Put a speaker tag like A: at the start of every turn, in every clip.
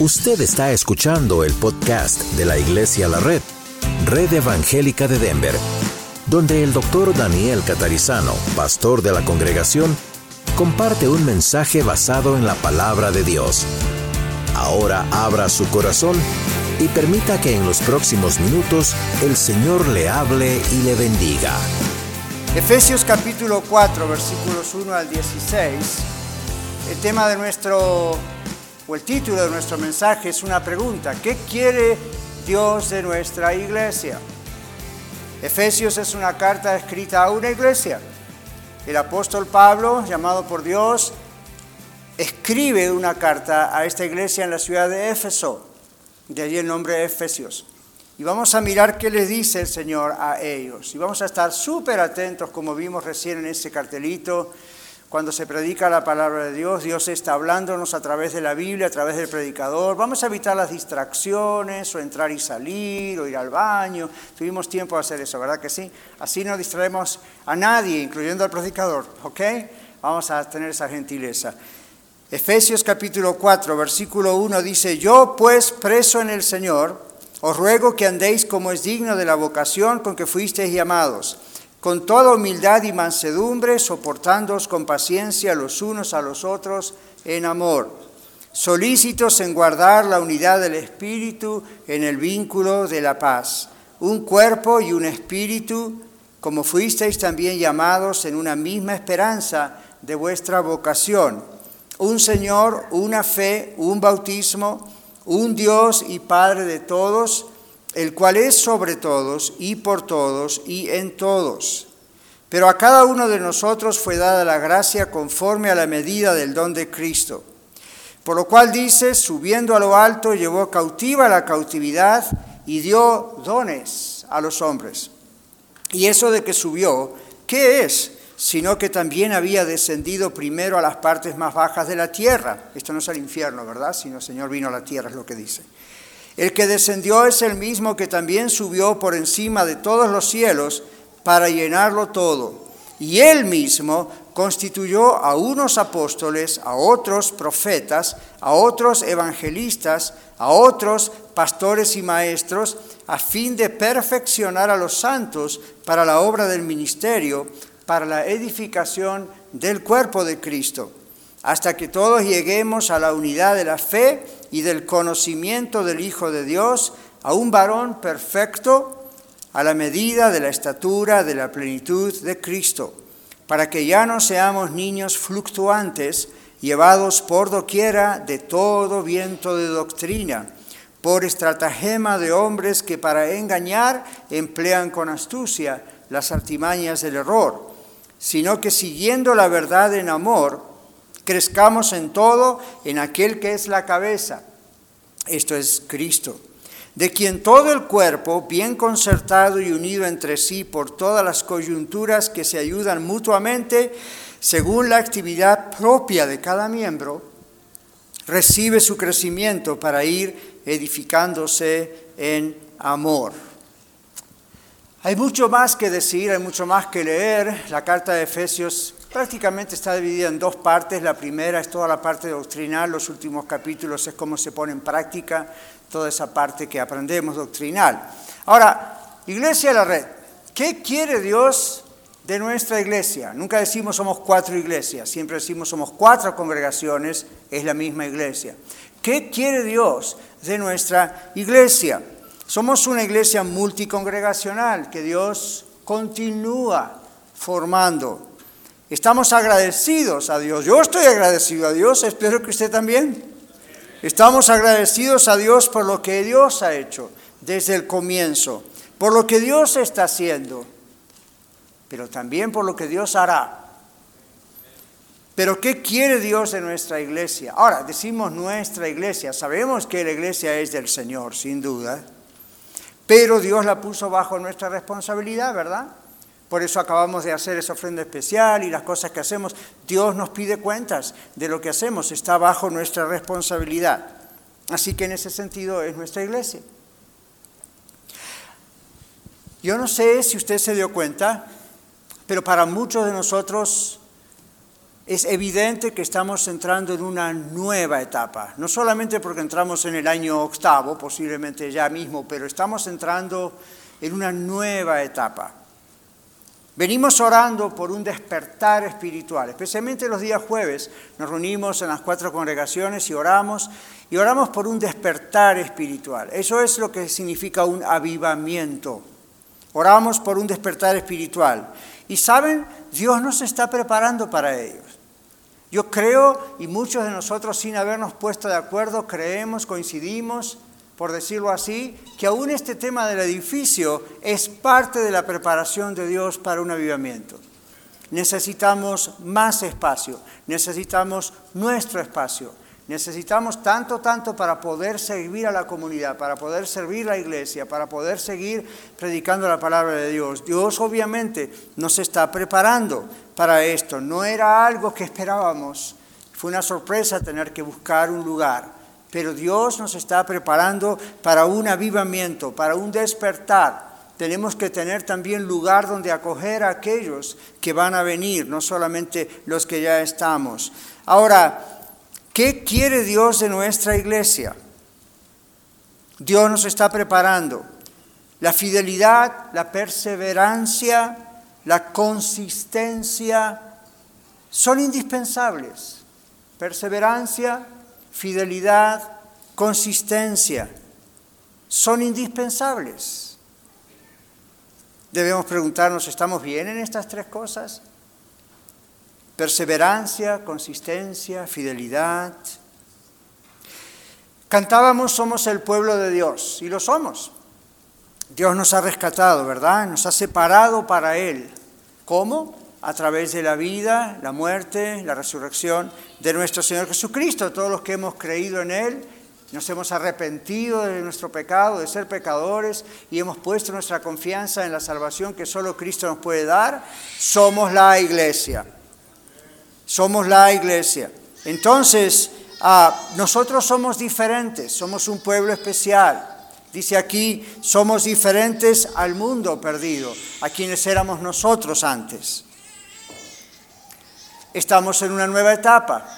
A: Usted está escuchando el podcast de la Iglesia La Red, Red Evangélica de Denver, donde el doctor Daniel Catarizano, pastor de la congregación, comparte un mensaje basado en la palabra de Dios. Ahora abra su corazón y permita que en los próximos minutos el Señor le hable y le bendiga.
B: Efesios capítulo 4, versículos 1 al 16. El tema de nuestro o el título de nuestro mensaje es una pregunta. ¿Qué quiere Dios de nuestra iglesia? Efesios es una carta escrita a una iglesia. El apóstol Pablo, llamado por Dios, escribe una carta a esta iglesia en la ciudad de Éfeso. De allí el nombre Efesios. Y vamos a mirar qué le dice el Señor a ellos. Y vamos a estar súper atentos, como vimos recién en ese cartelito, cuando se predica la palabra de Dios, Dios está hablándonos a través de la Biblia, a través del predicador. Vamos a evitar las distracciones o entrar y salir o ir al baño. Tuvimos tiempo de hacer eso, ¿verdad que sí? Así no distraemos a nadie, incluyendo al predicador, ¿ok? Vamos a tener esa gentileza. Efesios capítulo 4, versículo 1 dice, yo pues preso en el Señor, os ruego que andéis como es digno de la vocación con que fuisteis llamados con toda humildad y mansedumbre, soportándoos con paciencia los unos a los otros en amor, solícitos en guardar la unidad del Espíritu en el vínculo de la paz, un cuerpo y un espíritu, como fuisteis también llamados en una misma esperanza de vuestra vocación, un Señor, una fe, un bautismo, un Dios y Padre de todos, el cual es sobre todos y por todos y en todos. Pero a cada uno de nosotros fue dada la gracia conforme a la medida del don de Cristo. Por lo cual dice, subiendo a lo alto, llevó cautiva la cautividad y dio dones a los hombres. Y eso de que subió, ¿qué es? Sino que también había descendido primero a las partes más bajas de la tierra. Esto no es el infierno, ¿verdad? Sino el Señor vino a la tierra, es lo que dice. El que descendió es el mismo que también subió por encima de todos los cielos para llenarlo todo. Y él mismo constituyó a unos apóstoles, a otros profetas, a otros evangelistas, a otros pastores y maestros, a fin de perfeccionar a los santos para la obra del ministerio, para la edificación del cuerpo de Cristo, hasta que todos lleguemos a la unidad de la fe y del conocimiento del Hijo de Dios a un varón perfecto a la medida de la estatura de la plenitud de Cristo, para que ya no seamos niños fluctuantes, llevados por doquiera de todo viento de doctrina, por estratagema de hombres que para engañar emplean con astucia las artimañas del error, sino que siguiendo la verdad en amor, crezcamos en todo en aquel que es la cabeza. Esto es Cristo, de quien todo el cuerpo, bien concertado y unido entre sí por todas las coyunturas que se ayudan mutuamente, según la actividad propia de cada miembro, recibe su crecimiento para ir edificándose en amor. Hay mucho más que decir, hay mucho más que leer. La carta de Efesios prácticamente está dividida en dos partes. La primera es toda la parte doctrinal, los últimos capítulos es cómo se pone en práctica toda esa parte que aprendemos doctrinal. Ahora, Iglesia de la Red, ¿qué quiere Dios de nuestra iglesia? Nunca decimos somos cuatro iglesias, siempre decimos somos cuatro congregaciones, es la misma iglesia. ¿Qué quiere Dios de nuestra iglesia? Somos una iglesia multicongregacional que Dios continúa formando Estamos agradecidos a Dios. Yo estoy agradecido a Dios, espero que usted también. Estamos agradecidos a Dios por lo que Dios ha hecho desde el comienzo, por lo que Dios está haciendo, pero también por lo que Dios hará. Pero ¿qué quiere Dios de nuestra iglesia? Ahora, decimos nuestra iglesia, sabemos que la iglesia es del Señor, sin duda, pero Dios la puso bajo nuestra responsabilidad, ¿verdad? Por eso acabamos de hacer esa ofrenda especial y las cosas que hacemos. Dios nos pide cuentas de lo que hacemos, está bajo nuestra responsabilidad. Así que en ese sentido es nuestra iglesia. Yo no sé si usted se dio cuenta, pero para muchos de nosotros es evidente que estamos entrando en una nueva etapa, no solamente porque entramos en el año octavo, posiblemente ya mismo, pero estamos entrando en una nueva etapa. Venimos orando por un despertar espiritual, especialmente los días jueves. Nos reunimos en las cuatro congregaciones y oramos, y oramos por un despertar espiritual. Eso es lo que significa un avivamiento. Oramos por un despertar espiritual. Y saben, Dios nos está preparando para ellos. Yo creo, y muchos de nosotros sin habernos puesto de acuerdo, creemos, coincidimos, por decirlo así, que aún este tema del edificio es parte de la preparación de Dios para un avivamiento. Necesitamos más espacio, necesitamos nuestro espacio, necesitamos tanto, tanto para poder servir a la comunidad, para poder servir a la iglesia, para poder seguir predicando la palabra de Dios. Dios obviamente nos está preparando para esto, no era algo que esperábamos, fue una sorpresa tener que buscar un lugar pero Dios nos está preparando para un avivamiento, para un despertar. Tenemos que tener también lugar donde acoger a aquellos que van a venir, no solamente los que ya estamos. Ahora, ¿qué quiere Dios de nuestra iglesia? Dios nos está preparando. La fidelidad, la perseverancia, la consistencia son indispensables. Perseverancia, fidelidad, consistencia, son indispensables. Debemos preguntarnos, ¿estamos bien en estas tres cosas? Perseverancia, consistencia, fidelidad. Cantábamos, somos el pueblo de Dios, y lo somos. Dios nos ha rescatado, ¿verdad? Nos ha separado para Él. ¿Cómo? A través de la vida, la muerte, la resurrección de nuestro Señor Jesucristo. Todos los que hemos creído en Él, nos hemos arrepentido de nuestro pecado, de ser pecadores, y hemos puesto nuestra confianza en la salvación que solo Cristo nos puede dar, somos la iglesia. Somos la iglesia. Entonces, ah, nosotros somos diferentes, somos un pueblo especial. Dice aquí, somos diferentes al mundo perdido, a quienes éramos nosotros antes estamos en una nueva etapa.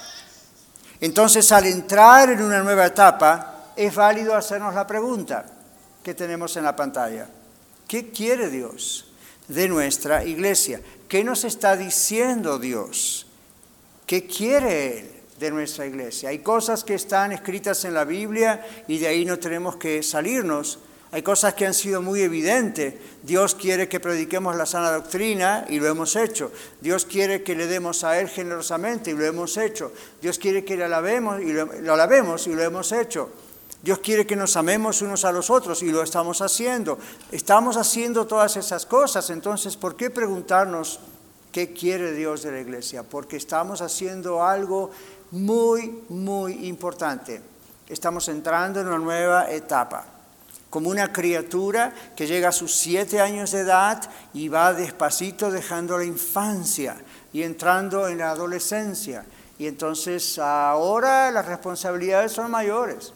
B: Entonces, al entrar en una nueva etapa, es válido hacernos la pregunta que tenemos en la pantalla. ¿Qué quiere Dios de nuestra iglesia? ¿Qué nos está diciendo Dios? ¿Qué quiere Él de nuestra iglesia? Hay cosas que están escritas en la Biblia y de ahí no tenemos que salirnos hay cosas que han sido muy evidentes. Dios quiere que prediquemos la sana doctrina y lo hemos hecho. Dios quiere que le demos a Él generosamente y lo hemos hecho. Dios quiere que le alabemos y lo, alabemos y lo hemos hecho. Dios quiere que nos amemos unos a los otros y lo estamos haciendo. Estamos haciendo todas esas cosas. Entonces, ¿por qué preguntarnos qué quiere Dios de la iglesia? Porque estamos haciendo algo muy, muy importante. Estamos entrando en una nueva etapa como una criatura que llega a sus siete años de edad y va despacito dejando la infancia y entrando en la adolescencia. Y entonces ahora las responsabilidades son mayores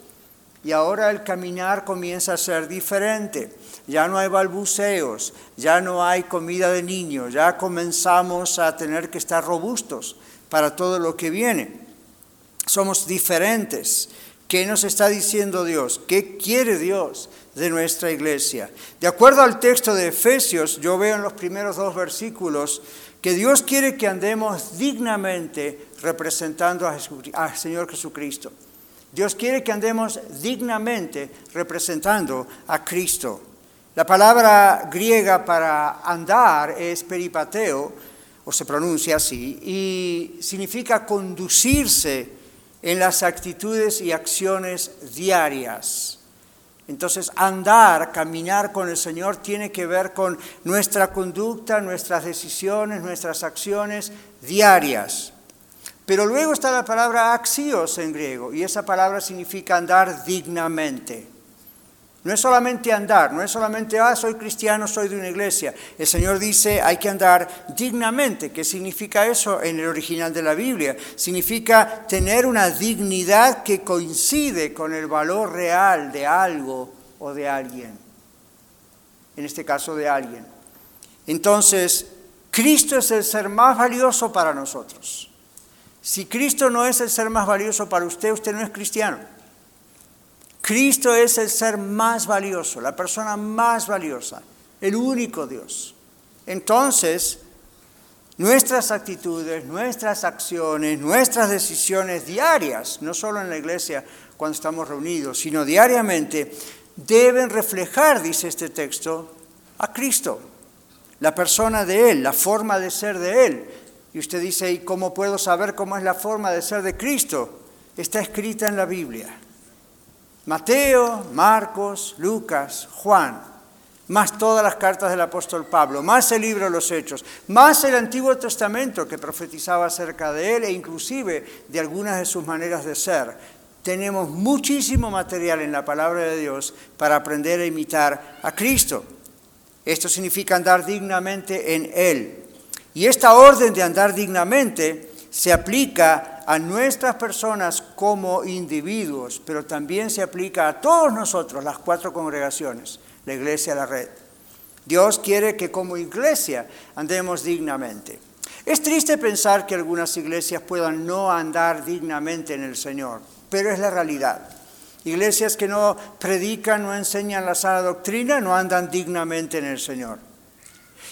B: y ahora el caminar comienza a ser diferente. Ya no hay balbuceos, ya no hay comida de niños, ya comenzamos a tener que estar robustos para todo lo que viene. Somos diferentes. ¿Qué nos está diciendo Dios? ¿Qué quiere Dios? De nuestra iglesia. De acuerdo al texto de Efesios, yo veo en los primeros dos versículos que Dios quiere que andemos dignamente representando al Señor Jesucristo. Dios quiere que andemos dignamente representando a Cristo. La palabra griega para andar es peripateo, o se pronuncia así, y significa conducirse en las actitudes y acciones diarias. Entonces, andar, caminar con el Señor tiene que ver con nuestra conducta, nuestras decisiones, nuestras acciones diarias. Pero luego está la palabra axios en griego, y esa palabra significa andar dignamente. No es solamente andar, no es solamente, ah, soy cristiano, soy de una iglesia. El Señor dice, hay que andar dignamente. ¿Qué significa eso en el original de la Biblia? Significa tener una dignidad que coincide con el valor real de algo o de alguien. En este caso, de alguien. Entonces, Cristo es el ser más valioso para nosotros. Si Cristo no es el ser más valioso para usted, usted no es cristiano. Cristo es el ser más valioso, la persona más valiosa, el único Dios. Entonces, nuestras actitudes, nuestras acciones, nuestras decisiones diarias, no solo en la iglesia cuando estamos reunidos, sino diariamente, deben reflejar, dice este texto, a Cristo, la persona de Él, la forma de ser de Él. Y usted dice, ¿y cómo puedo saber cómo es la forma de ser de Cristo? Está escrita en la Biblia. Mateo, Marcos, Lucas, Juan más todas las cartas del apóstol Pablo, más el libro de los Hechos, más el Antiguo Testamento que profetizaba acerca de él e inclusive de algunas de sus maneras de ser. Tenemos muchísimo material en la palabra de Dios para aprender a imitar a Cristo. Esto significa andar dignamente en Él. Y esta orden de andar dignamente se aplica a nuestras personas como individuos, pero también se aplica a todos nosotros, las cuatro congregaciones la iglesia la red. Dios quiere que como iglesia andemos dignamente. Es triste pensar que algunas iglesias puedan no andar dignamente en el Señor, pero es la realidad. Iglesias que no predican, no enseñan la sana doctrina, no andan dignamente en el Señor.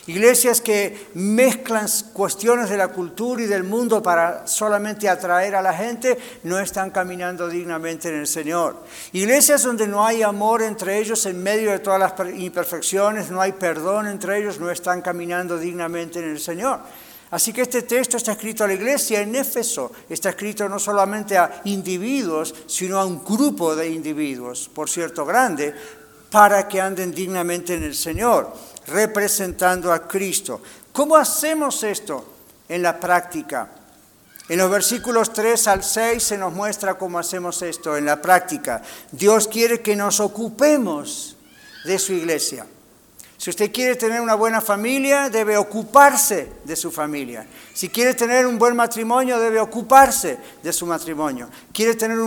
B: Iglesias que mezclan cuestiones de la cultura y del mundo para solamente atraer a la gente, no están caminando dignamente en el Señor. Iglesias donde no hay amor entre ellos en medio de todas las imperfecciones, no hay perdón entre ellos, no están caminando dignamente en el Señor. Así que este texto está escrito a la iglesia en Éfeso, está escrito no solamente a individuos, sino a un grupo de individuos, por cierto grande, para que anden dignamente en el Señor representando a Cristo. ¿Cómo hacemos esto en la práctica? En los versículos 3 al 6 se nos muestra cómo hacemos esto en la práctica. Dios quiere que nos ocupemos de su iglesia. Si usted quiere tener una buena familia, debe ocuparse de su familia. Si quiere tener un buen matrimonio, debe ocuparse de su matrimonio. Quiere tener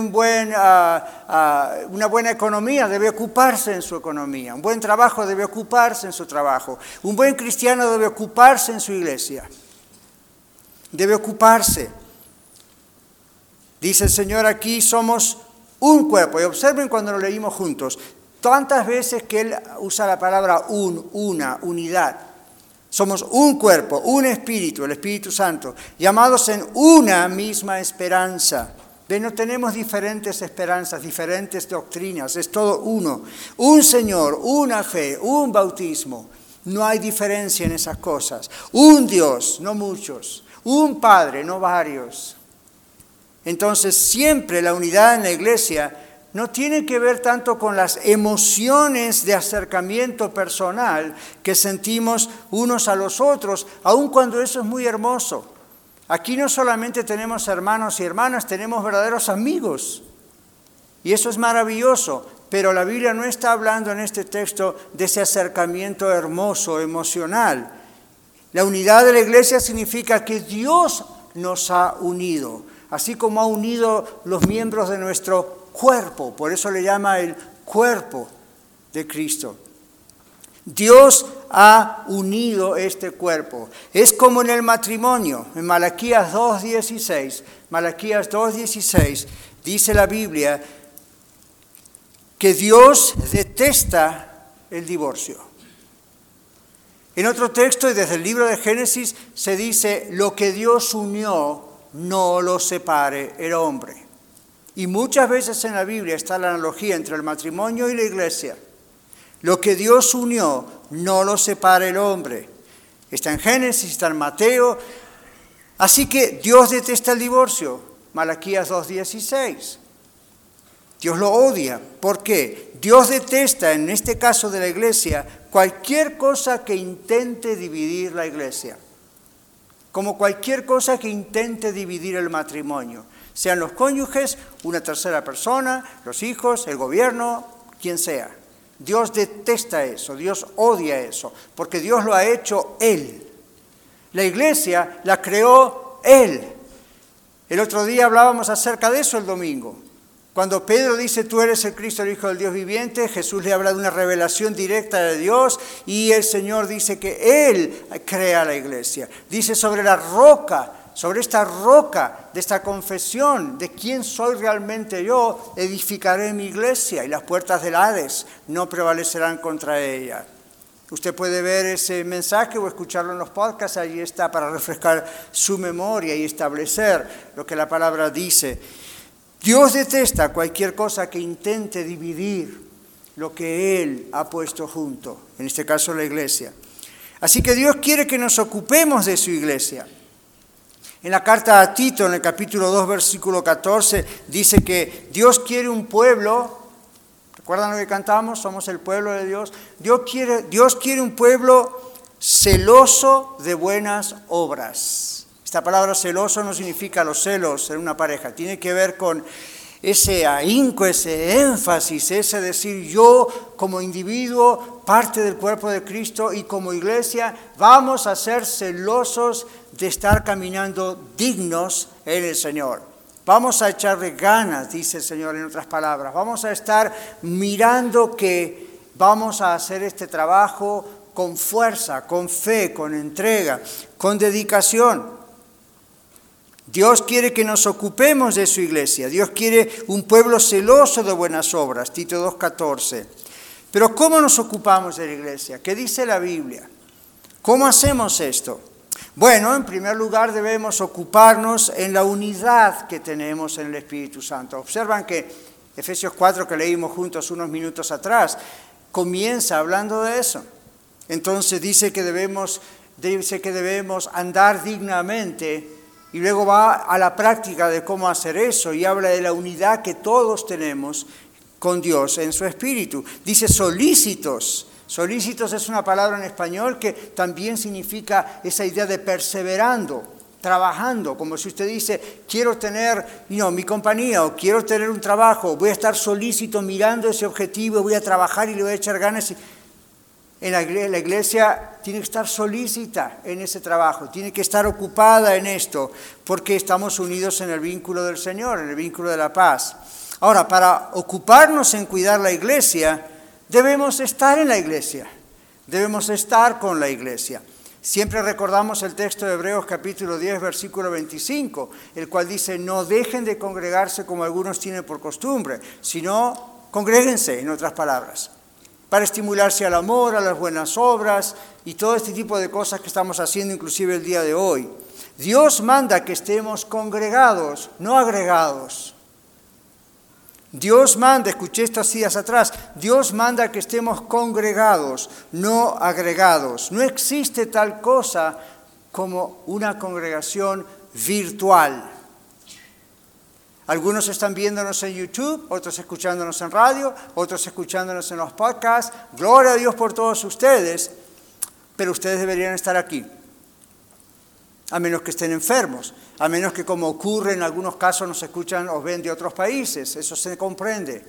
B: ah, ah, una buena economía, debe ocuparse en su economía. Un buen trabajo, debe ocuparse en su trabajo. Un buen cristiano debe ocuparse en su iglesia. Debe ocuparse. Dice el Señor aquí, somos un cuerpo. Y observen cuando lo leímos juntos tantas veces que Él usa la palabra un, una, unidad. Somos un cuerpo, un espíritu, el Espíritu Santo, llamados en una misma esperanza. De no tenemos diferentes esperanzas, diferentes doctrinas, es todo uno. Un Señor, una fe, un bautismo. No hay diferencia en esas cosas. Un Dios, no muchos. Un Padre, no varios. Entonces siempre la unidad en la iglesia no tiene que ver tanto con las emociones de acercamiento personal que sentimos unos a los otros, aun cuando eso es muy hermoso. Aquí no solamente tenemos hermanos y hermanas, tenemos verdaderos amigos. Y eso es maravilloso, pero la Biblia no está hablando en este texto de ese acercamiento hermoso, emocional. La unidad de la iglesia significa que Dios nos ha unido, así como ha unido los miembros de nuestro cuerpo, por eso le llama el cuerpo de Cristo. Dios ha unido este cuerpo. Es como en el matrimonio, en Malaquías 2.16. Malaquías 2.16 dice la Biblia que Dios detesta el divorcio. En otro texto, y desde el libro de Génesis, se dice, lo que Dios unió, no lo separe el hombre. Y muchas veces en la Biblia está la analogía entre el matrimonio y la iglesia. Lo que Dios unió, no lo separa el hombre. Está en Génesis, está en Mateo. Así que Dios detesta el divorcio. Malaquías 2.16. Dios lo odia. ¿Por qué? Dios detesta, en este caso de la iglesia, cualquier cosa que intente dividir la iglesia. Como cualquier cosa que intente dividir el matrimonio sean los cónyuges, una tercera persona, los hijos, el gobierno, quien sea. Dios detesta eso, Dios odia eso, porque Dios lo ha hecho Él. La iglesia la creó Él. El otro día hablábamos acerca de eso el domingo. Cuando Pedro dice, tú eres el Cristo, el Hijo del Dios viviente, Jesús le habla de una revelación directa de Dios y el Señor dice que Él crea la iglesia. Dice, sobre la roca sobre esta roca de esta confesión de quién soy realmente yo, edificaré mi iglesia y las puertas del Hades no prevalecerán contra ella. Usted puede ver ese mensaje o escucharlo en los podcasts, ahí está para refrescar su memoria y establecer lo que la palabra dice. Dios detesta cualquier cosa que intente dividir lo que Él ha puesto junto, en este caso la iglesia. Así que Dios quiere que nos ocupemos de su iglesia. En la carta a Tito, en el capítulo 2, versículo 14, dice que Dios quiere un pueblo ¿Recuerdan lo que cantamos? Somos el pueblo de Dios. Dios quiere, Dios quiere un pueblo celoso de buenas obras. Esta palabra celoso no significa los celos en una pareja, tiene que ver con ese ahínco, ese énfasis, ese decir yo como individuo, parte del cuerpo de Cristo y como iglesia, vamos a ser celosos de estar caminando dignos en el Señor. Vamos a echarle ganas, dice el Señor en otras palabras. Vamos a estar mirando que vamos a hacer este trabajo con fuerza, con fe, con entrega, con dedicación. Dios quiere que nos ocupemos de su iglesia. Dios quiere un pueblo celoso de buenas obras. Tito 2.14. Pero ¿cómo nos ocupamos de la iglesia? ¿Qué dice la Biblia? ¿Cómo hacemos esto? Bueno, en primer lugar debemos ocuparnos en la unidad que tenemos en el Espíritu Santo. Observan que Efesios 4 que leímos juntos unos minutos atrás comienza hablando de eso. Entonces dice que debemos, dice que debemos andar dignamente y luego va a la práctica de cómo hacer eso y habla de la unidad que todos tenemos con Dios en su espíritu. Dice solícitos Solícitos es una palabra en español que también significa esa idea de perseverando, trabajando, como si usted dice, quiero tener mi compañía o quiero tener un trabajo, voy a estar solícito mirando ese objetivo, voy a trabajar y le voy a echar ganas. En la iglesia, la iglesia tiene que estar solícita en ese trabajo, tiene que estar ocupada en esto, porque estamos unidos en el vínculo del Señor, en el vínculo de la paz. Ahora, para ocuparnos en cuidar la iglesia, Debemos estar en la iglesia, debemos estar con la iglesia. Siempre recordamos el texto de Hebreos capítulo 10, versículo 25, el cual dice, no dejen de congregarse como algunos tienen por costumbre, sino congréguense, en otras palabras, para estimularse al amor, a las buenas obras y todo este tipo de cosas que estamos haciendo inclusive el día de hoy. Dios manda que estemos congregados, no agregados. Dios manda, escuché estos días atrás, Dios manda que estemos congregados, no agregados. No existe tal cosa como una congregación virtual. Algunos están viéndonos en YouTube, otros escuchándonos en radio, otros escuchándonos en los podcasts. Gloria a Dios por todos ustedes, pero ustedes deberían estar aquí a menos que estén enfermos, a menos que como ocurre en algunos casos nos escuchan o ven de otros países, eso se comprende.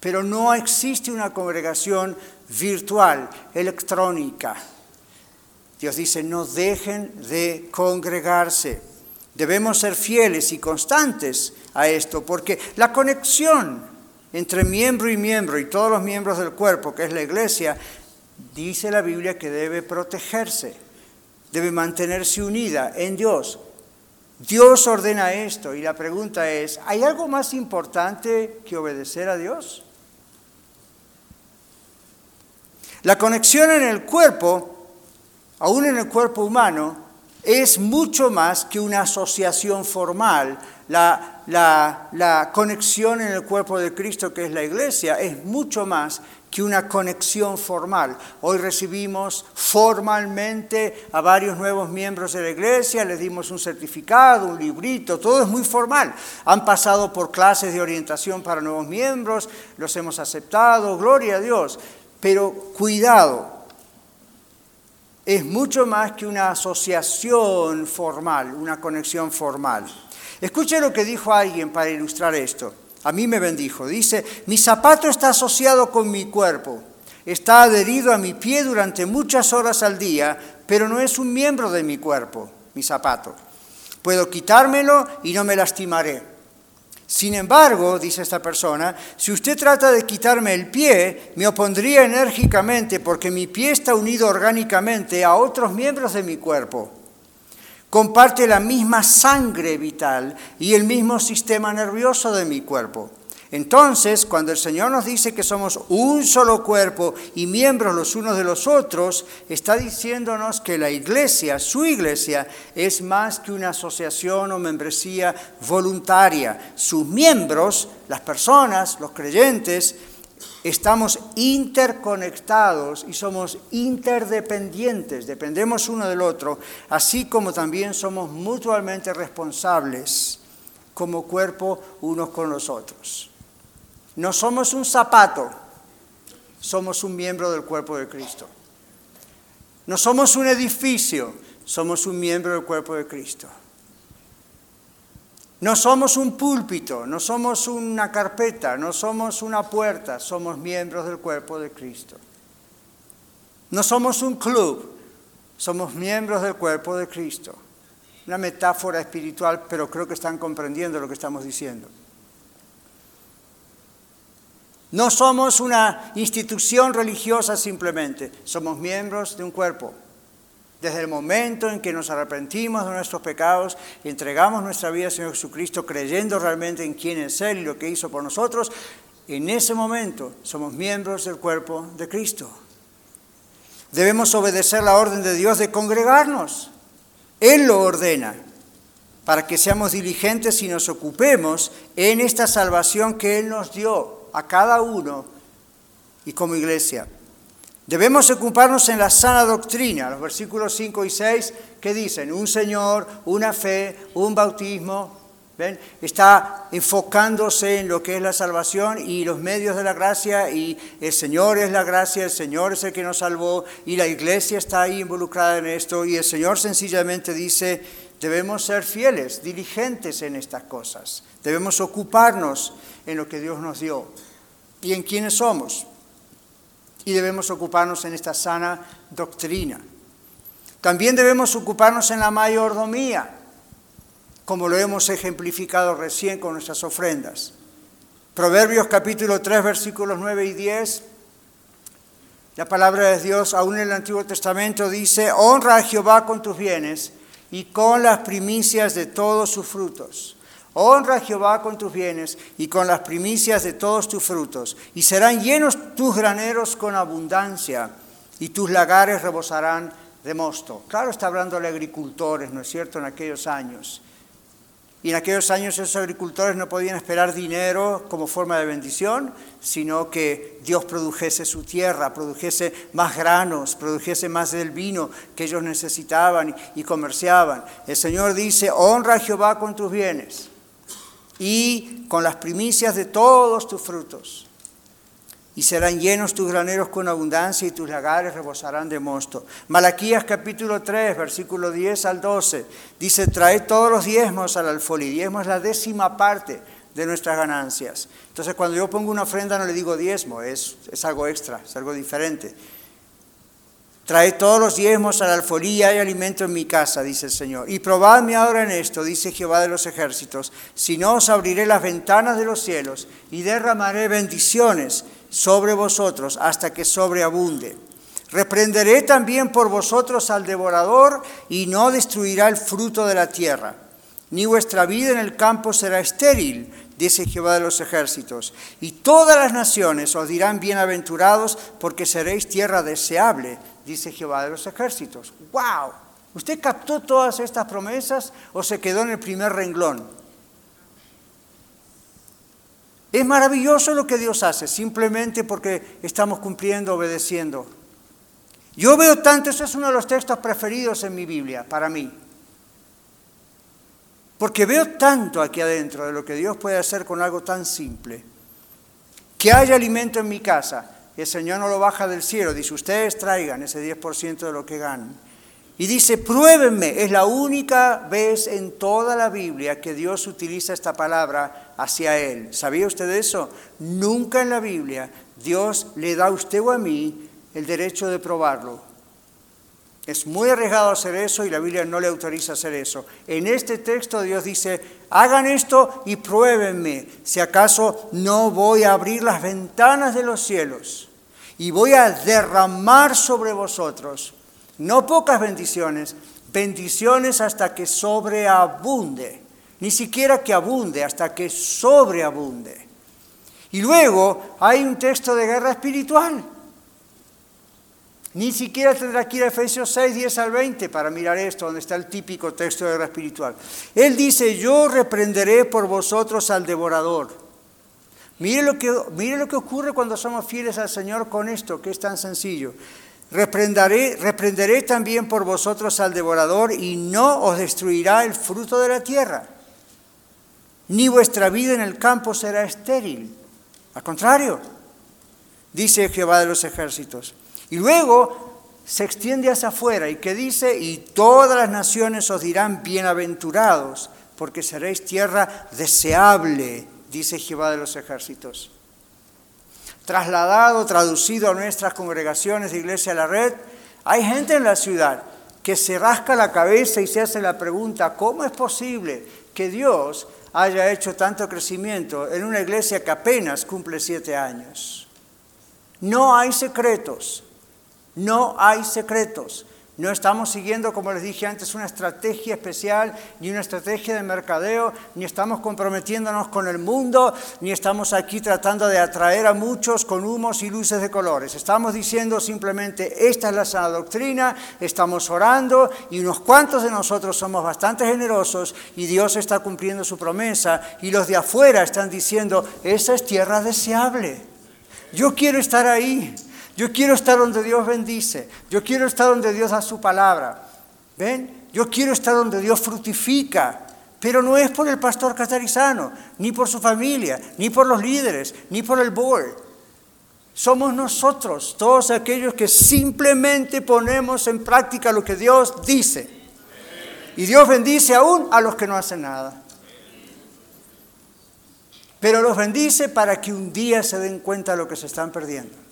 B: Pero no existe una congregación virtual, electrónica. Dios dice, no dejen de congregarse. Debemos ser fieles y constantes a esto, porque la conexión entre miembro y miembro y todos los miembros del cuerpo, que es la iglesia, dice la Biblia que debe protegerse debe mantenerse unida en Dios. Dios ordena esto y la pregunta es, ¿hay algo más importante que obedecer a Dios? La conexión en el cuerpo, aún en el cuerpo humano, es mucho más que una asociación formal. La, conexión en el cuerpo de Cristo, que es la iglesia, es mucho más que una conexión formal. Hoy recibimos formalmente a varios nuevos miembros de la iglesia, les dimos un certificado, un librito, todo es muy formal. Han pasado por clases de orientación para nuevos miembros, los hemos aceptado, gloria a Dios. Pero cuidado, es mucho más que una asociación formal, una conexión formal. Escuche lo que dijo alguien para ilustrar esto a mí me bendijo. Dice, mi zapato está asociado con mi cuerpo, está adherido a mi pie durante muchas horas al día, pero no es un miembro de mi cuerpo, mi zapato. Puedo quitármelo y no me lastimaré. Sin embargo, dice esta persona, si usted trata de quitarme el pie, me opondría enérgicamente porque mi pie está unido orgánicamente a otros miembros de mi cuerpo. comparte la misma sangre vital y el mismo sistema nervioso de mi cuerpo. Entonces, cuando el Señor nos dice que somos un solo cuerpo y miembros los unos de los otros, está diciéndonos que la iglesia, su iglesia, es más que una asociación o membresía voluntaria. Sus miembros, las personas, los creyentes, estamos interconectados y somos interdependientes, dependemos uno del otro, así como también somos mutuamente responsables como cuerpo unos con los otros. No somos un zapato, somos un miembro del cuerpo de Cristo. No somos un edificio, somos un miembro del cuerpo de Cristo. No somos un púlpito, no somos una carpeta, no somos una puerta, somos miembros del cuerpo de Cristo. No somos un club, somos miembros del cuerpo de Cristo. Una metáfora espiritual, pero creo que están comprendiendo lo que estamos diciendo. No somos una institución religiosa simplemente, somos miembros de un cuerpo. Desde el momento en que nos arrepentimos de nuestros pecados entregamos nuestra vida al Señor Jesucristo creyendo realmente en quién es Él y lo que hizo por nosotros, en ese momento somos miembros del cuerpo de Cristo. Debemos obedecer la orden de Dios de congregarnos. Él lo ordena para que seamos diligentes y nos ocupemos en esta salvación que Él nos dio a cada uno y como iglesia. Debemos ocuparnos en la sana doctrina, los versículos 5 y 6 que dicen, un Señor, una fe, un bautismo, ¿ven? Está enfocándose en lo que es la salvación y los medios de la gracia y el Señor es la gracia, el Señor es el que nos salvó y la iglesia está ahí involucrada en esto y el Señor sencillamente dice, debemos ser fieles, diligentes en estas cosas, debemos ocuparnos en lo que Dios nos dio y en quiénes somos. Y debemos ocuparnos en esta sana doctrina. También debemos ocuparnos en la mayordomía, como lo hemos ejemplificado recién con nuestras ofrendas. Proverbios capítulo 3 versículos 9 y 10. La palabra de Dios, aún en el Antiguo Testamento, dice, honra a Jehová con tus bienes y con las primicias de todos sus frutos. Honra a Jehová con tus bienes y con las primicias de todos tus frutos, y serán llenos tus graneros con abundancia, y tus lagares rebosarán de mosto. Claro, está hablando de agricultores, ¿no es cierto?, en aquellos años. Y en aquellos años esos agricultores no podían esperar dinero como forma de bendición, sino que Dios produjese su tierra, produjese más granos, produjese más del vino que ellos necesitaban y comerciaban. El Señor dice, honra a Jehová con tus bienes y con las primicias de todos tus frutos. Y serán llenos tus graneros con abundancia y tus lagares rebosarán de mosto. Malaquías capítulo 3, versículo 10 al 12, dice, trae todos los diezmos al alfolí. Diezmo es la décima parte de nuestras ganancias. Entonces cuando yo pongo una ofrenda no le digo diezmo, es, es algo extra, es algo diferente. Trae todos los diezmos a la alfolía y alimento en mi casa, dice el Señor. Y probadme ahora en esto, dice Jehová de los ejércitos, si no os abriré las ventanas de los cielos y derramaré bendiciones sobre vosotros hasta que sobreabunde. Reprenderé también por vosotros al devorador y no destruirá el fruto de la tierra. Ni vuestra vida en el campo será estéril, dice Jehová de los ejércitos. Y todas las naciones os dirán bienaventurados porque seréis tierra deseable dice Jehová de los ejércitos. ¡Wow! ¿Usted captó todas estas promesas o se quedó en el primer renglón? Es maravilloso lo que Dios hace, simplemente porque estamos cumpliendo, obedeciendo. Yo veo tanto, eso es uno de los textos preferidos en mi Biblia, para mí. Porque veo tanto aquí adentro de lo que Dios puede hacer con algo tan simple. Que haya alimento en mi casa, el Señor no lo baja del cielo, dice, ustedes traigan ese 10% de lo que ganan. Y dice, pruébenme, es la única vez en toda la Biblia que Dios utiliza esta palabra hacia Él. ¿Sabía usted eso? Nunca en la Biblia Dios le da a usted o a mí el derecho de probarlo. Es muy arriesgado hacer eso y la Biblia no le autoriza hacer eso. En este texto Dios dice, hagan esto y pruébenme si acaso no voy a abrir las ventanas de los cielos y voy a derramar sobre vosotros no pocas bendiciones, bendiciones hasta que sobreabunde. Ni siquiera que abunde, hasta que sobreabunde. Y luego hay un texto de guerra espiritual. Ni siquiera tendrá que ir a Efesios 6, 10 al 20 para mirar esto, donde está el típico texto de guerra espiritual. Él dice, yo reprenderé por vosotros al devorador. Mire lo que, mire lo que ocurre cuando somos fieles al Señor con esto, que es tan sencillo. Reprenderé, reprenderé también por vosotros al devorador y no os destruirá el fruto de la tierra ni vuestra vida en el campo será estéril. Al contrario, dice Jehová de los ejércitos. Y luego se extiende hacia afuera y que dice, y todas las naciones os dirán bienaventurados, porque seréis tierra deseable, dice Jehová de los ejércitos. Trasladado, traducido a nuestras congregaciones de Iglesia a la Red, hay gente en la ciudad que se rasca la cabeza y se hace la pregunta, ¿cómo es posible que Dios haya hecho tanto crecimiento en una iglesia que apenas cumple siete años. No hay secretos, no hay secretos. No estamos siguiendo, como les dije antes, una estrategia especial, ni una estrategia de mercadeo, ni estamos comprometiéndonos con el mundo, ni estamos aquí tratando de atraer a muchos con humos y luces de colores. Estamos diciendo simplemente, esta es la sana doctrina, estamos orando y unos cuantos de nosotros somos bastante generosos y Dios está cumpliendo su promesa y los de afuera están diciendo, esa es tierra deseable. Yo quiero estar ahí. Yo quiero estar donde Dios bendice. Yo quiero estar donde Dios da su palabra. ¿Ven? Yo quiero estar donde Dios frutifica. Pero no es por el pastor catarizano, ni por su familia, ni por los líderes, ni por el board. Somos nosotros, todos aquellos que simplemente ponemos en práctica lo que Dios dice. Y Dios bendice aún a los que no hacen nada. Pero los bendice para que un día se den cuenta de lo que se están perdiendo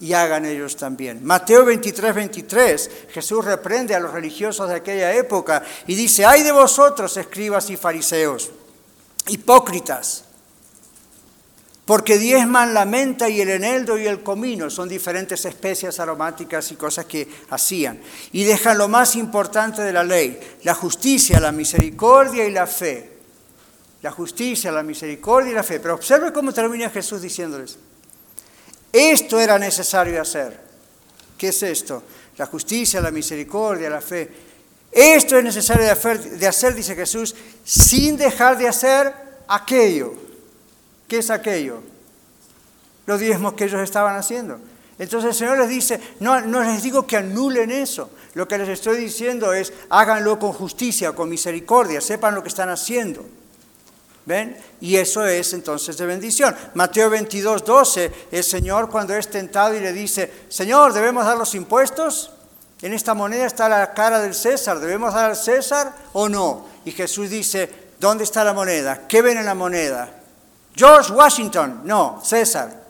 B: y hagan ellos también. Mateo 23, 23, Jesús reprende a los religiosos de aquella época y dice, ay de vosotros, escribas y fariseos, hipócritas, porque diezman la menta y el eneldo y el comino, son diferentes especias aromáticas y cosas que hacían, y dejan lo más importante de la ley, la justicia, la misericordia y la fe. La justicia, la misericordia y la fe. Pero observe cómo termina Jesús diciéndoles, esto era necesario hacer. ¿Qué es esto? La justicia, la misericordia, la fe. Esto es necesario de hacer, dice Jesús, sin dejar de hacer aquello. ¿Qué es aquello? Los diezmos que ellos estaban haciendo. Entonces el Señor les dice, no, no les digo que anulen eso. Lo que les estoy diciendo es, háganlo con justicia, con misericordia, sepan lo que están haciendo. ¿Ven? Y eso es entonces de bendición. Mateo 22, 12, el Señor cuando es tentado y le dice, Señor, ¿debemos dar los impuestos? En esta moneda está la cara del César, ¿debemos dar al César o no? Y Jesús dice, ¿dónde está la moneda? ¿Qué ven en la moneda? George Washington, no, César.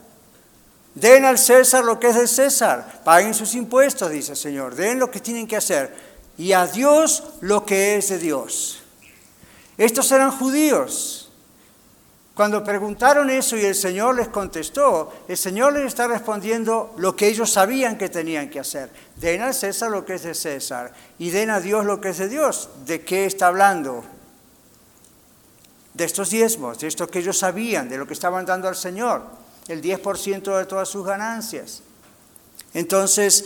B: Den al César lo que es del César, paguen sus impuestos, dice el Señor, den lo que tienen que hacer, y a Dios lo que es de Dios. Estos eran judíos, cuando preguntaron eso y el Señor les contestó, el Señor les está respondiendo lo que ellos sabían que tenían que hacer. Den al César lo que es de César y den a Dios lo que es de Dios. ¿De qué está hablando? De estos diezmos, de esto que ellos sabían, de lo que estaban dando al Señor, el 10% de todas sus ganancias. Entonces,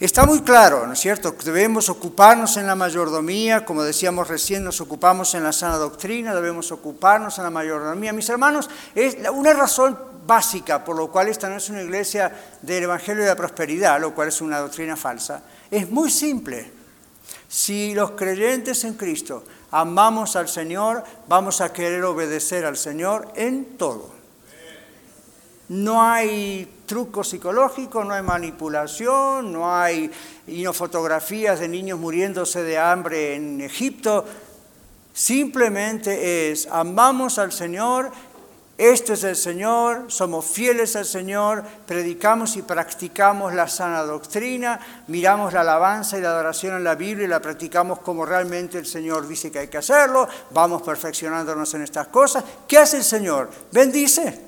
B: Está muy claro, ¿no es cierto? Debemos ocuparnos en la mayordomía, como decíamos recién, nos ocupamos en la sana doctrina, debemos ocuparnos en la mayordomía. Mis hermanos, es una razón básica por lo cual esta no es una iglesia del Evangelio de la Prosperidad, lo cual es una doctrina falsa, es muy simple. Si los creyentes en Cristo amamos al Señor, vamos a querer obedecer al Señor en todo. No hay truco psicológico, no hay manipulación, no hay fotografías de niños muriéndose de hambre en Egipto. Simplemente es, amamos al Señor, esto es el Señor, somos fieles al Señor, predicamos y practicamos la sana doctrina, miramos la alabanza y la adoración en la Biblia y la practicamos como realmente el Señor dice que hay que hacerlo, vamos perfeccionándonos en estas cosas. ¿Qué hace el Señor? Bendice.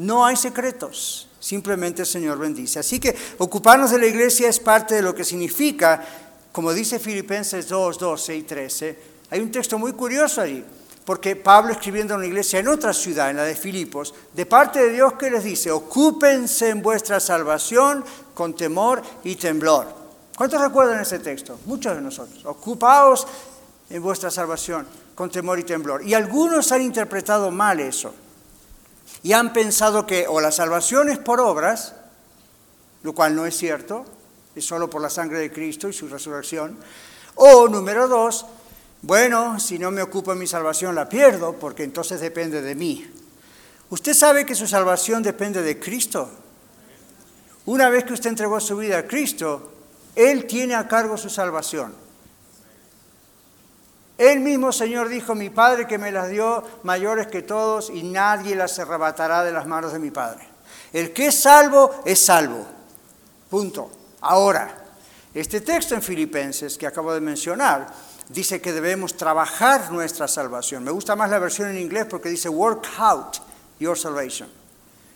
B: No hay secretos, simplemente el Señor bendice. Así que ocuparnos de la iglesia es parte de lo que significa como dice Filipenses 2, 12 y 13, hay un texto muy curioso ahí, porque Pablo escribiendo en una iglesia en otra ciudad, en la de Filipos, de parte de Dios que les dice, ocúpense en vuestra salvación con temor y temblor. ¿Cuántos recuerdan ese texto? Muchos de nosotros. Ocupaos en vuestra salvación con temor y temblor. Y algunos han interpretado mal eso. Y han pensado que o la salvación es por obras, lo cual no es cierto, es solo por la sangre de Cristo y su resurrección. O número dos, bueno, si no me ocupo en mi salvación la pierdo, porque entonces depende de mí. Usted sabe que su salvación depende de Cristo. Una vez que usted entregó su vida a Cristo, Él tiene a cargo su salvación. Él mismo, Señor, dijo, mi Padre que me las dio mayores que todos y nadie las arrebatará de las manos de mi Padre. El que es salvo es salvo. Punto. Ahora, este texto en Filipenses que acabo de mencionar dice que debemos trabajar nuestra salvación. Me gusta más la versión en inglés porque dice work out your salvation.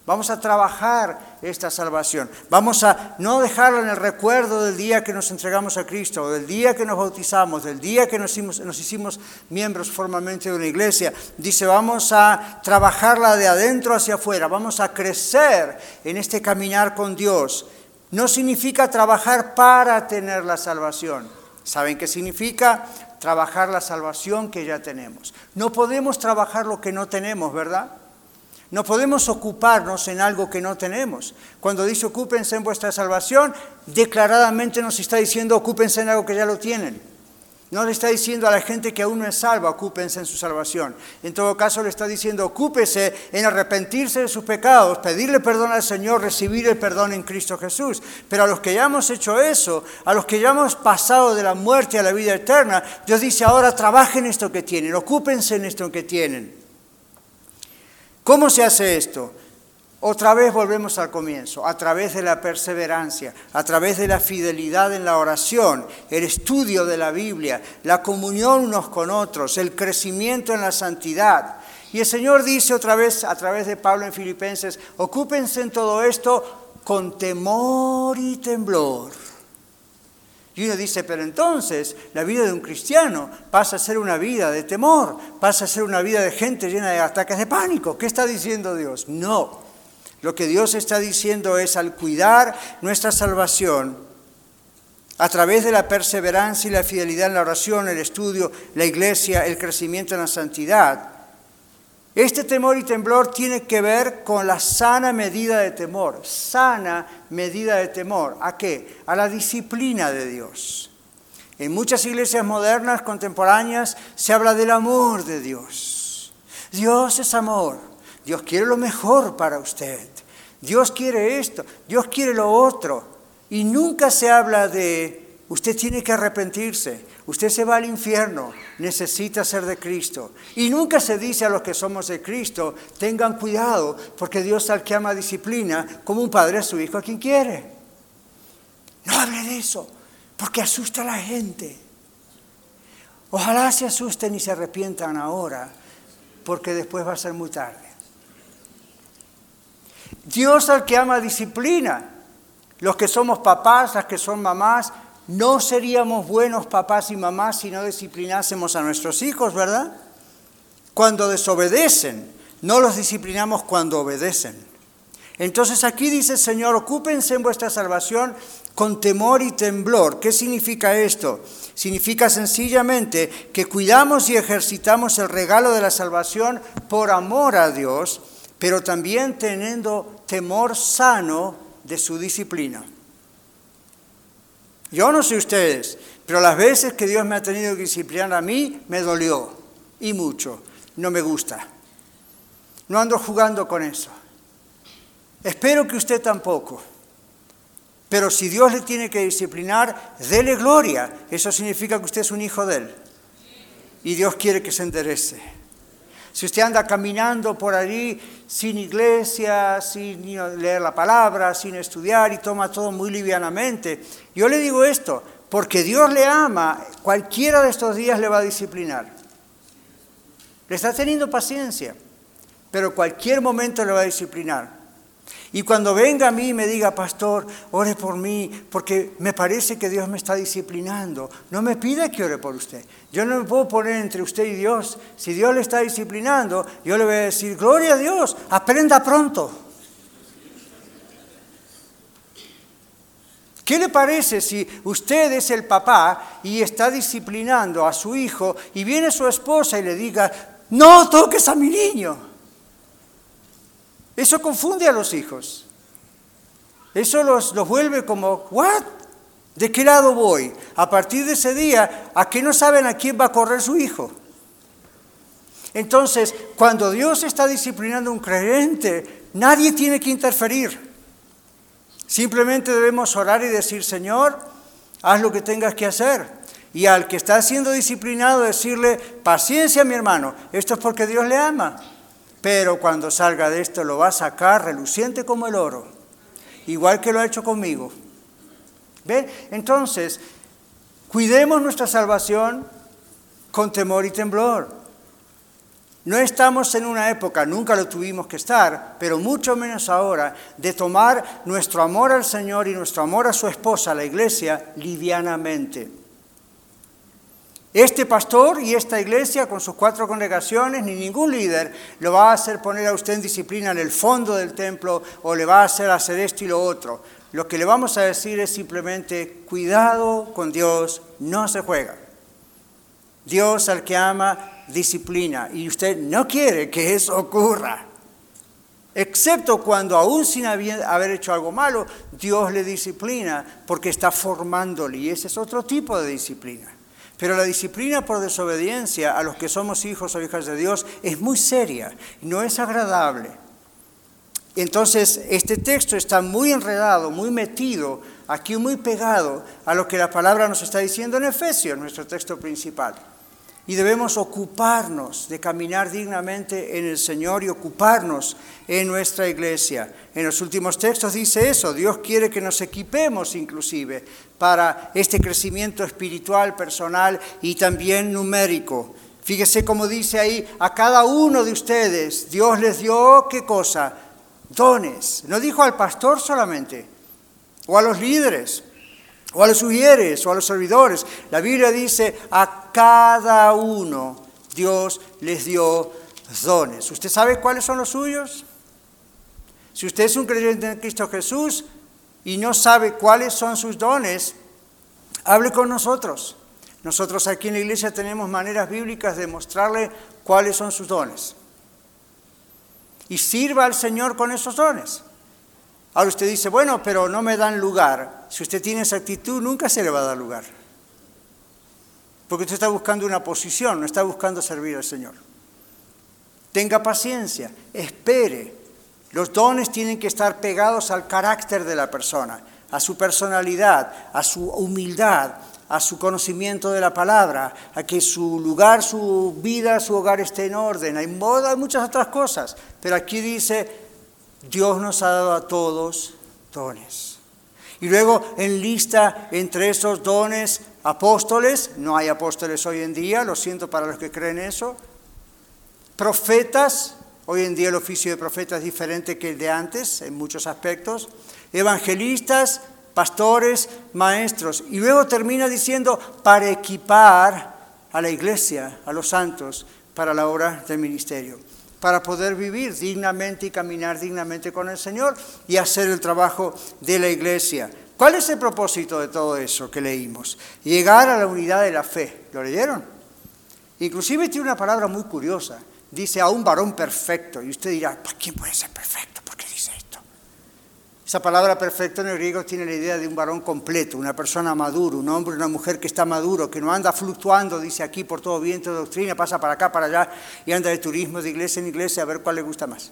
B: Vamos a trabajar esta salvación. Vamos a no dejarla en el recuerdo del día que nos entregamos a Cristo, del día que nos bautizamos, del día que nos hicimos, nos hicimos miembros formalmente de una iglesia. Dice, vamos a trabajarla de adentro hacia afuera, vamos a crecer en este caminar con Dios no significa trabajar para tener la salvación. ¿Saben qué significa? Trabajar la salvación que ya tenemos. No podemos trabajar lo que no tenemos, ¿verdad? No podemos ocuparnos en algo que no tenemos. Cuando dice ocúpense en vuestra salvación, declaradamente nos está diciendo ocúpense en algo que ya lo tienen. No le está diciendo a la gente que aún no es salva, ocúpense en su salvación. En todo caso, le está diciendo, ocúpese en arrepentirse de sus pecados, pedirle perdón al Señor, recibir el perdón en Cristo Jesús. Pero a los que ya hemos hecho eso, a los que ya hemos pasado de la muerte a la vida eterna, Dios dice, ahora trabajen esto que tienen, ocúpense en esto que tienen. ¿Cómo se hace esto? Otra vez volvemos al comienzo, a través de la perseverancia, a través de la fidelidad en la oración, el estudio de la Biblia, la comunión unos con otros, el crecimiento en la santidad. Y el Señor dice otra vez a través de Pablo en Filipenses, ocúpense en todo esto con temor y temblor. Y uno dice, pero entonces la vida de un cristiano pasa a ser una vida de temor, pasa a ser una vida de gente llena de ataques de pánico. ¿Qué está diciendo Dios? No. Lo que Dios está diciendo es al cuidar nuestra salvación, a través de la perseverancia y la fidelidad en la oración, el estudio, la iglesia, el crecimiento en la santidad, este temor y temblor tiene que ver con la sana medida de temor, sana medida de temor. ¿A qué? A la disciplina de Dios. En muchas iglesias modernas, contemporáneas, se habla del amor de Dios. Dios es amor. Dios quiere lo mejor para usted. Dios quiere esto, Dios quiere lo otro. Y nunca se habla de, usted tiene que arrepentirse, usted se va al infierno, necesita ser de Cristo. Y nunca se dice a los que somos de Cristo, tengan cuidado, porque Dios al que ama disciplina, como un padre a su hijo a quien quiere. No hable de eso, porque asusta a la gente. Ojalá se asusten y se arrepientan ahora, porque después va a ser muy tarde. Dios al que ama disciplina. Los que somos papás, las que son mamás, no seríamos buenos papás y mamás si no disciplinásemos a nuestros hijos, ¿verdad? Cuando desobedecen, no los disciplinamos cuando obedecen. Entonces aquí dice el Señor, ocúpense en vuestra salvación con temor y temblor. ¿Qué significa esto? Significa sencillamente que cuidamos y ejercitamos el regalo de la salvación por amor a Dios pero también teniendo temor sano de su disciplina. Yo no sé ustedes, pero las veces que Dios me ha tenido que disciplinar a mí, me dolió, y mucho, no me gusta. No ando jugando con eso. Espero que usted tampoco. Pero si Dios le tiene que disciplinar, dele gloria. Eso significa que usted es un hijo de Él. Y Dios quiere que se enderece. Si usted anda caminando por allí sin iglesia, sin leer la palabra, sin estudiar y toma todo muy livianamente, yo le digo esto, porque Dios le ama, cualquiera de estos días le va a disciplinar. Le está teniendo paciencia, pero cualquier momento le va a disciplinar. Y cuando venga a mí y me diga, pastor, ore por mí, porque me parece que Dios me está disciplinando, no me pida que ore por usted. Yo no me puedo poner entre usted y Dios. Si Dios le está disciplinando, yo le voy a decir, gloria a Dios, aprenda pronto. ¿Qué le parece si usted es el papá y está disciplinando a su hijo y viene su esposa y le diga, no toques a mi niño? Eso confunde a los hijos. Eso los, los vuelve como, ¿what? ¿De qué lado voy? A partir de ese día, ¿a qué no saben a quién va a correr su hijo? Entonces, cuando Dios está disciplinando a un creyente, nadie tiene que interferir. Simplemente debemos orar y decir, Señor, haz lo que tengas que hacer. Y al que está siendo disciplinado, decirle, paciencia mi hermano, esto es porque Dios le ama pero cuando salga de esto lo va a sacar reluciente como el oro, igual que lo ha hecho conmigo. ¿Ven? Entonces, cuidemos nuestra salvación con temor y temblor. No estamos en una época, nunca lo tuvimos que estar, pero mucho menos ahora, de tomar nuestro amor al Señor y nuestro amor a su esposa, la iglesia, livianamente. Este pastor y esta iglesia con sus cuatro congregaciones, ni ningún líder lo va a hacer poner a usted en disciplina en el fondo del templo o le va a hacer hacer esto y lo otro. Lo que le vamos a decir es simplemente, cuidado con Dios, no se juega. Dios al que ama, disciplina. Y usted no quiere que eso ocurra. Excepto cuando aún sin haber hecho algo malo, Dios le disciplina porque está formándole. Y ese es otro tipo de disciplina. Pero la disciplina por desobediencia a los que somos hijos o hijas de Dios es muy seria, no es agradable. Entonces, este texto está muy enredado, muy metido, aquí muy pegado a lo que la palabra nos está diciendo en Efesios, nuestro texto principal. Y debemos ocuparnos de caminar dignamente en el Señor y ocuparnos en nuestra iglesia. En los últimos textos dice eso, Dios quiere que nos equipemos inclusive para este crecimiento espiritual, personal y también numérico. Fíjese cómo dice ahí, a cada uno de ustedes Dios les dio qué cosa? Dones. No dijo al pastor solamente, o a los líderes, o a los sugieres, o a los servidores. La Biblia dice, a cada uno Dios les dio dones. ¿Usted sabe cuáles son los suyos? Si usted es un creyente en Cristo Jesús y no sabe cuáles son sus dones, hable con nosotros. Nosotros aquí en la iglesia tenemos maneras bíblicas de mostrarle cuáles son sus dones. Y sirva al Señor con esos dones. Ahora usted dice, bueno, pero no me dan lugar. Si usted tiene esa actitud, nunca se le va a dar lugar. Porque usted está buscando una posición, no está buscando servir al Señor. Tenga paciencia, espere. Los dones tienen que estar pegados al carácter de la persona, a su personalidad, a su humildad, a su conocimiento de la palabra, a que su lugar, su vida, su hogar esté en orden. Hay, hay muchas otras cosas, pero aquí dice Dios nos ha dado a todos dones. Y luego enlista entre esos dones apóstoles, no hay apóstoles hoy en día, lo siento para los que creen eso, profetas, hoy en día el oficio de profeta es diferente que el de antes en muchos aspectos, evangelistas, pastores, maestros. Y luego termina diciendo, para equipar a la iglesia, a los santos, para la obra del ministerio para poder vivir dignamente y caminar dignamente con el Señor y hacer el trabajo de la iglesia. ¿Cuál es el propósito de todo eso que leímos? Llegar a la unidad de la fe. ¿Lo leyeron? Inclusive tiene una palabra muy curiosa. Dice a un varón perfecto. Y usted dirá, ¿quién puede ser perfecto? Esa palabra perfecto en el griego tiene la idea de un varón completo, una persona madura, un hombre, una mujer que está maduro, que no anda fluctuando, dice aquí, por todo viento de doctrina, pasa para acá, para allá y anda de turismo de iglesia en iglesia a ver cuál le gusta más.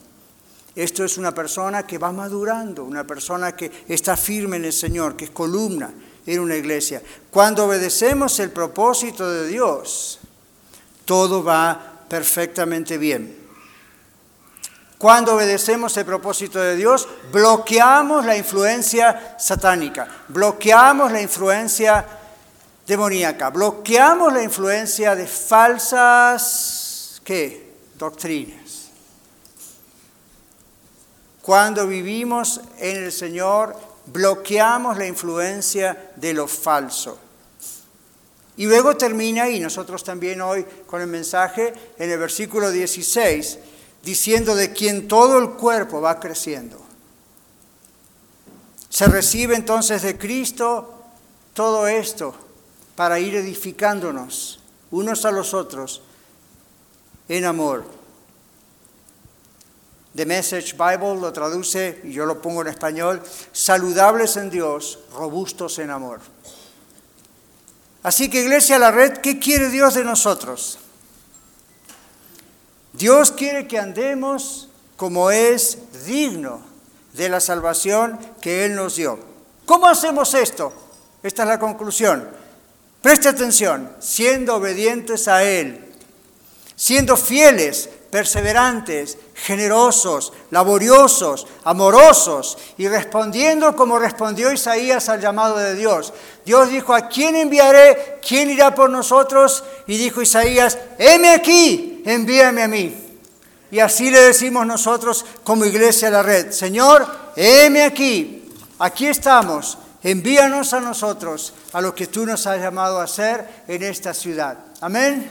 B: Esto es una persona que va madurando, una persona que está firme en el Señor, que es columna en una iglesia. Cuando obedecemos el propósito de Dios, todo va perfectamente bien. Cuando obedecemos el propósito de Dios, bloqueamos la influencia satánica, bloqueamos la influencia demoníaca, bloqueamos la influencia de falsas ¿qué? doctrinas. Cuando vivimos en el Señor, bloqueamos la influencia de lo falso. Y luego termina, y nosotros también hoy con el mensaje, en el versículo 16, diciendo de quien todo el cuerpo va creciendo. Se recibe entonces de Cristo todo esto para ir edificándonos unos a los otros en amor. The Message Bible lo traduce, y yo lo pongo en español, saludables en Dios, robustos en amor. Así que Iglesia La Red, ¿qué quiere Dios de nosotros? Dios quiere que andemos como es digno de la salvación que Él nos dio. ¿Cómo hacemos esto? Esta es la conclusión. Preste atención, siendo obedientes a Él, siendo fieles, perseverantes, generosos, laboriosos, amorosos y respondiendo como respondió Isaías al llamado de Dios. Dios dijo, ¿a quién enviaré? ¿Quién irá por nosotros? Y dijo Isaías, heme aquí, envíame a mí. Y así le decimos nosotros como iglesia a la red, Señor, heme aquí, aquí estamos, envíanos a nosotros a lo que tú nos has llamado a hacer en esta ciudad. Amén.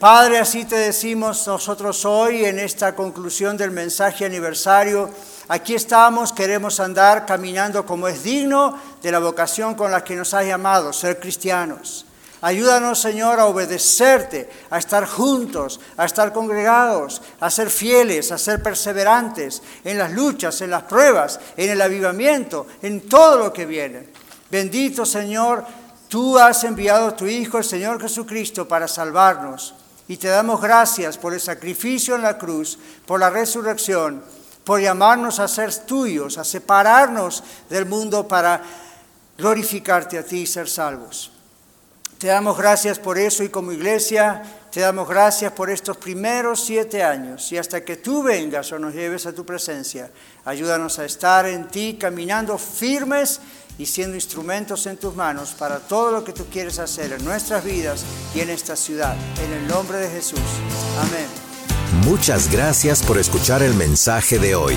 B: Padre, así te decimos nosotros hoy en esta conclusión del mensaje aniversario. Aquí estamos, queremos andar caminando como es digno de la vocación con la que nos has llamado, ser cristianos. Ayúdanos, Señor, a obedecerte, a estar juntos, a estar congregados, a ser fieles, a ser perseverantes en las luchas, en las pruebas, en el avivamiento, en todo lo que viene. Bendito, Señor, tú has enviado a tu Hijo, el Señor Jesucristo, para salvarnos. Y te damos gracias por el sacrificio en la cruz, por la resurrección, por llamarnos a ser tuyos, a separarnos del mundo para glorificarte a ti y ser salvos. Te damos gracias por eso y como iglesia te damos gracias por estos primeros siete años y hasta que tú vengas o nos lleves a tu presencia, ayúdanos a estar en ti caminando firmes y siendo instrumentos en tus manos para todo lo que tú quieres hacer en nuestras vidas y en esta ciudad. En el nombre de Jesús. Amén.
A: Muchas gracias por escuchar el mensaje de hoy.